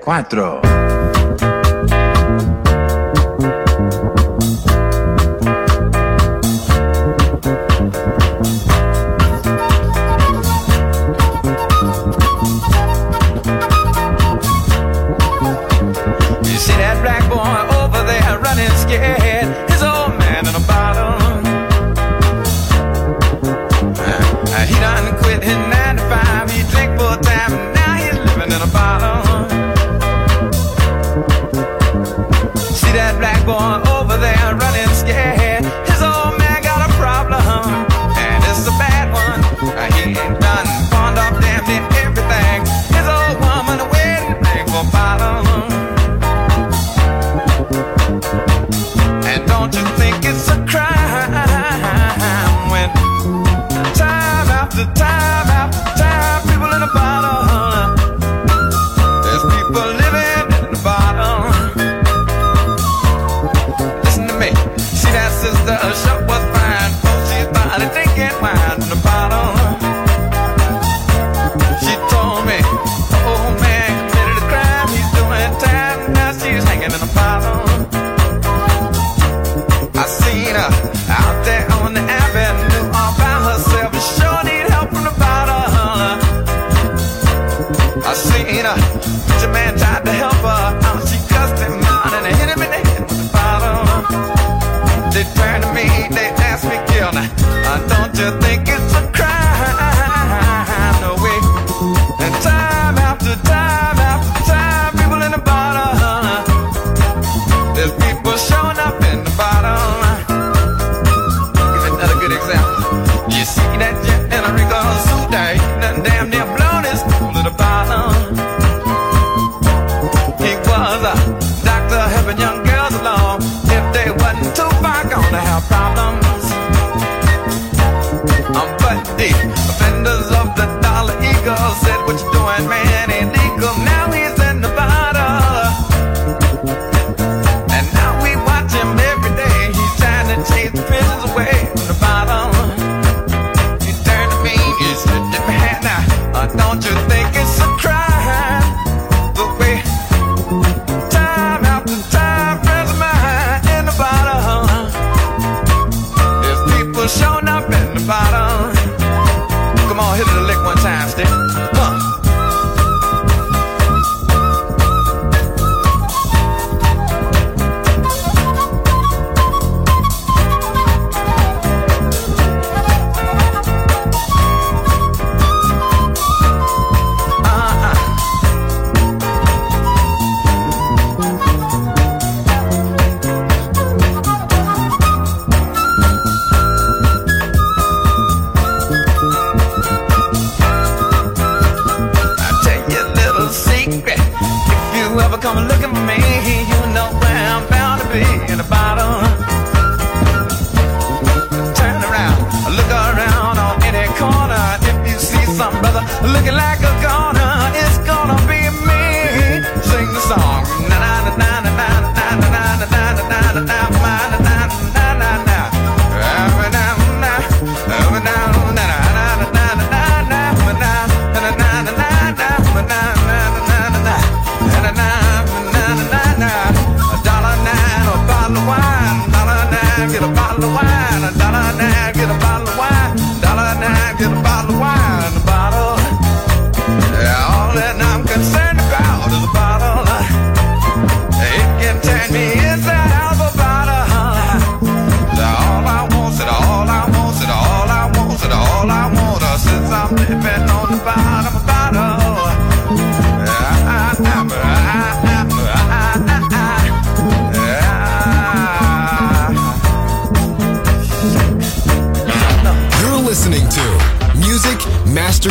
cuatro. I seen a rich a man tried to help her. Out she cussed him out and hit him in the head with a bottle. They turned to me, they asked me, Gil, uh, don't you think tres, cuatro. na na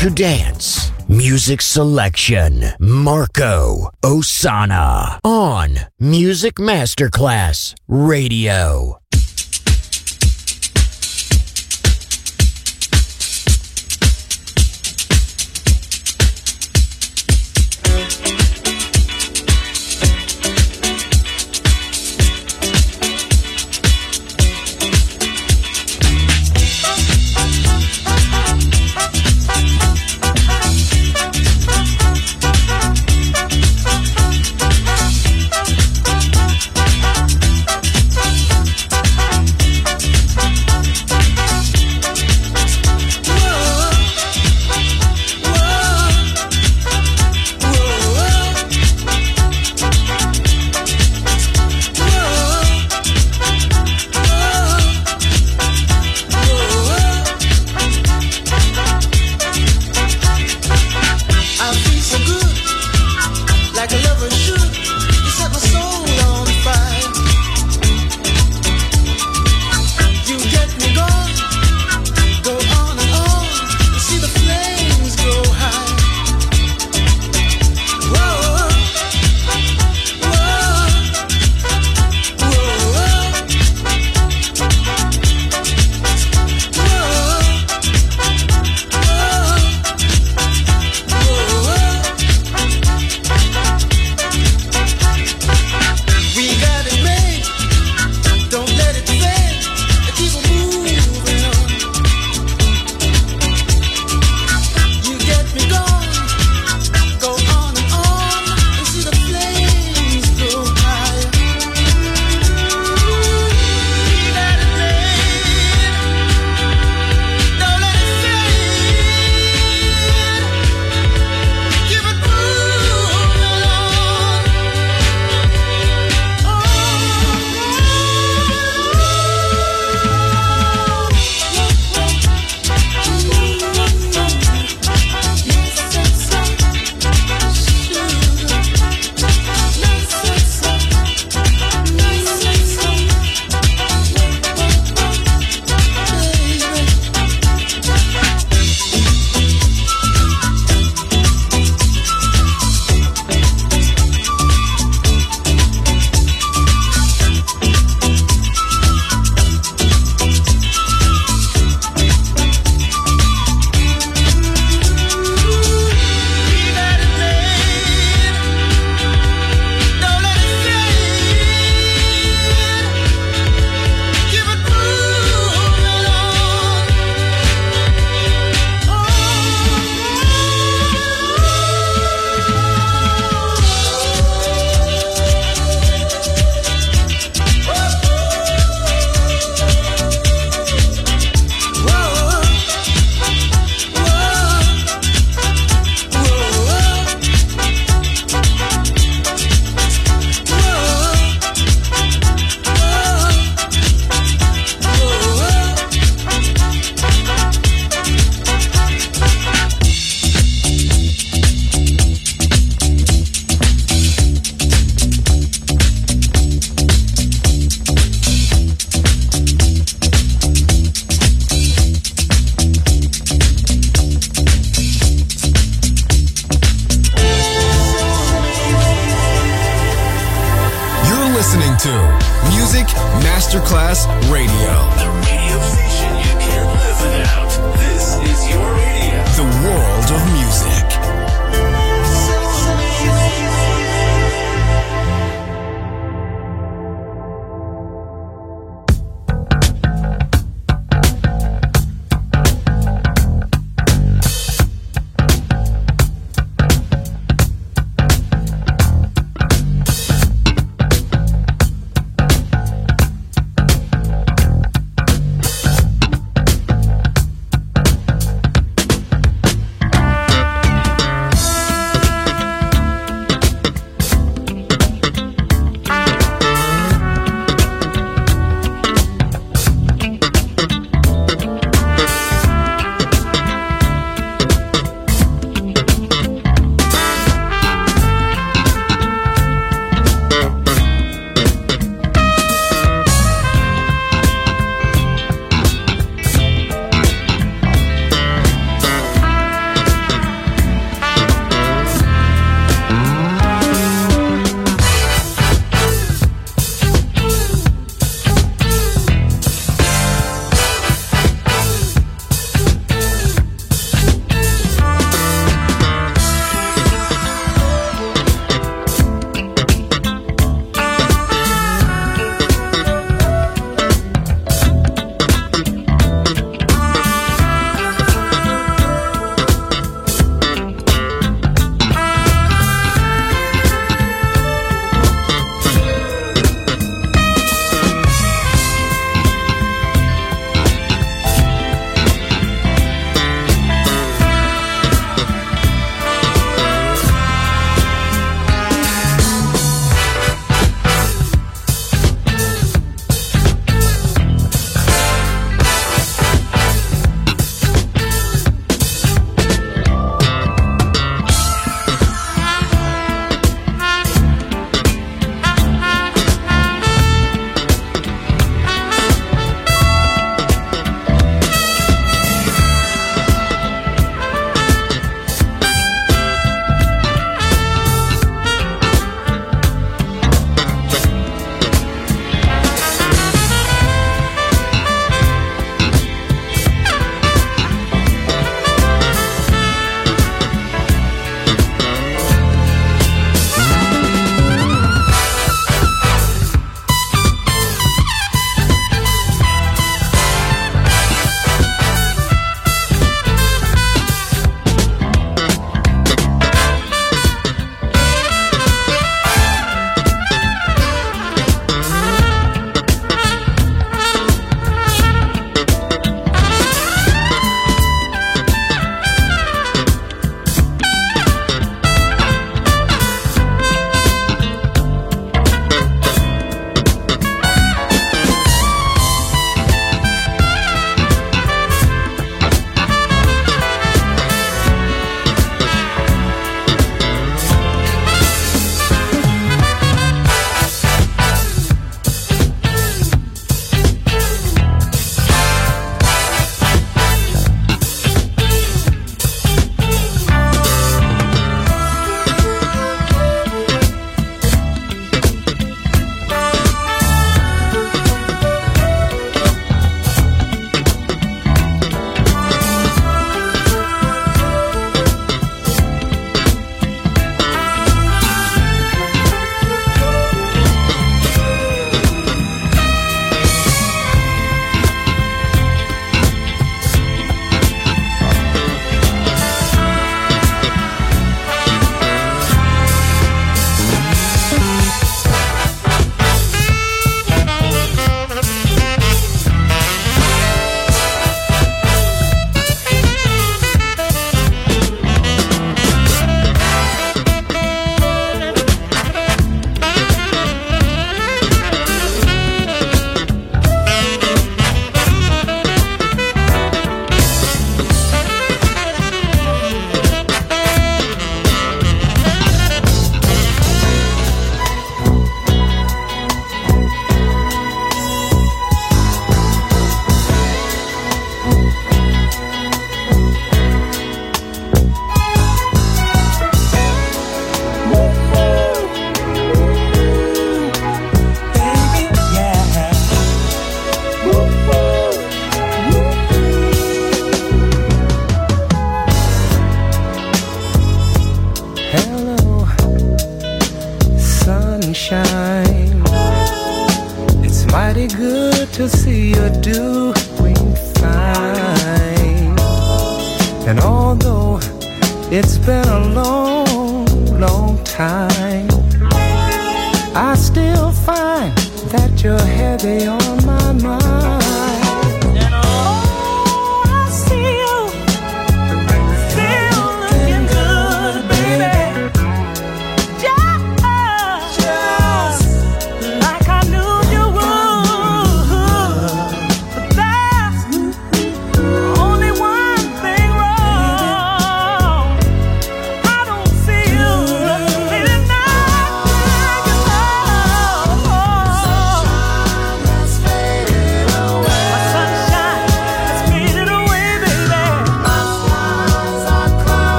To dance. Music selection. Marco Ossanna on Music Masterclass Radio.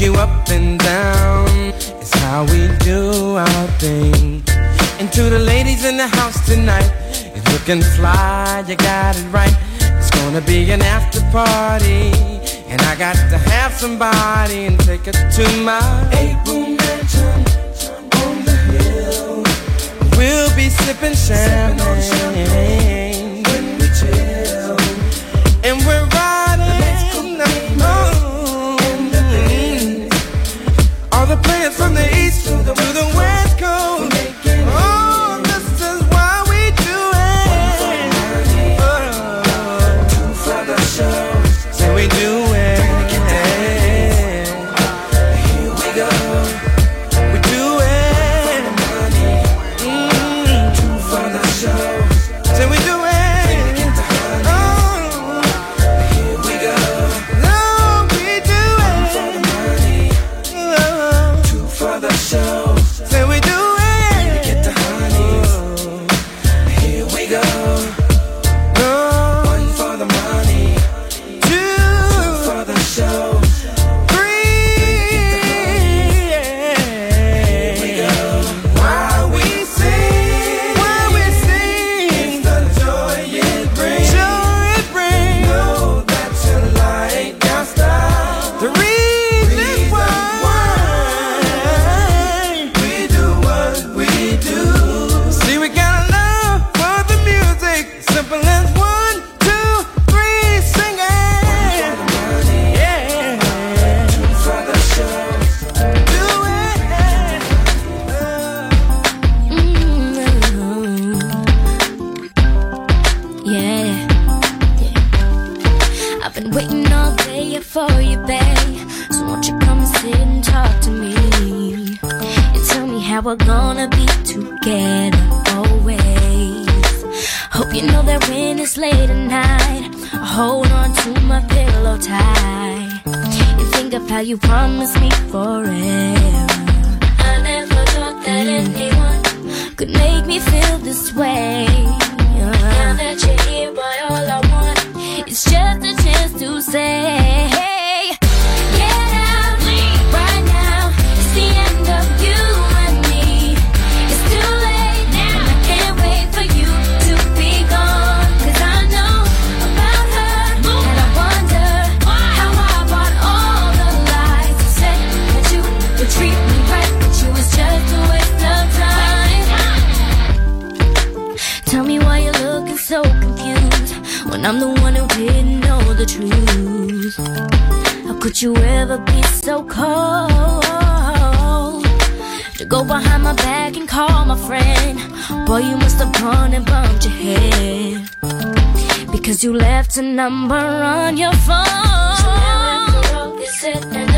you up and down. It's how we do our thing. And to the ladies in the house tonight, you're looking fly, you got it right. It's gonna be an after party. And I got to have somebody and take it to my April mansion on the hill. We'll be sipping champagne. Sippin go behind my back and call my friend. Boy, you must have gone and bumped your head. Because you left a number on your phone. So now I and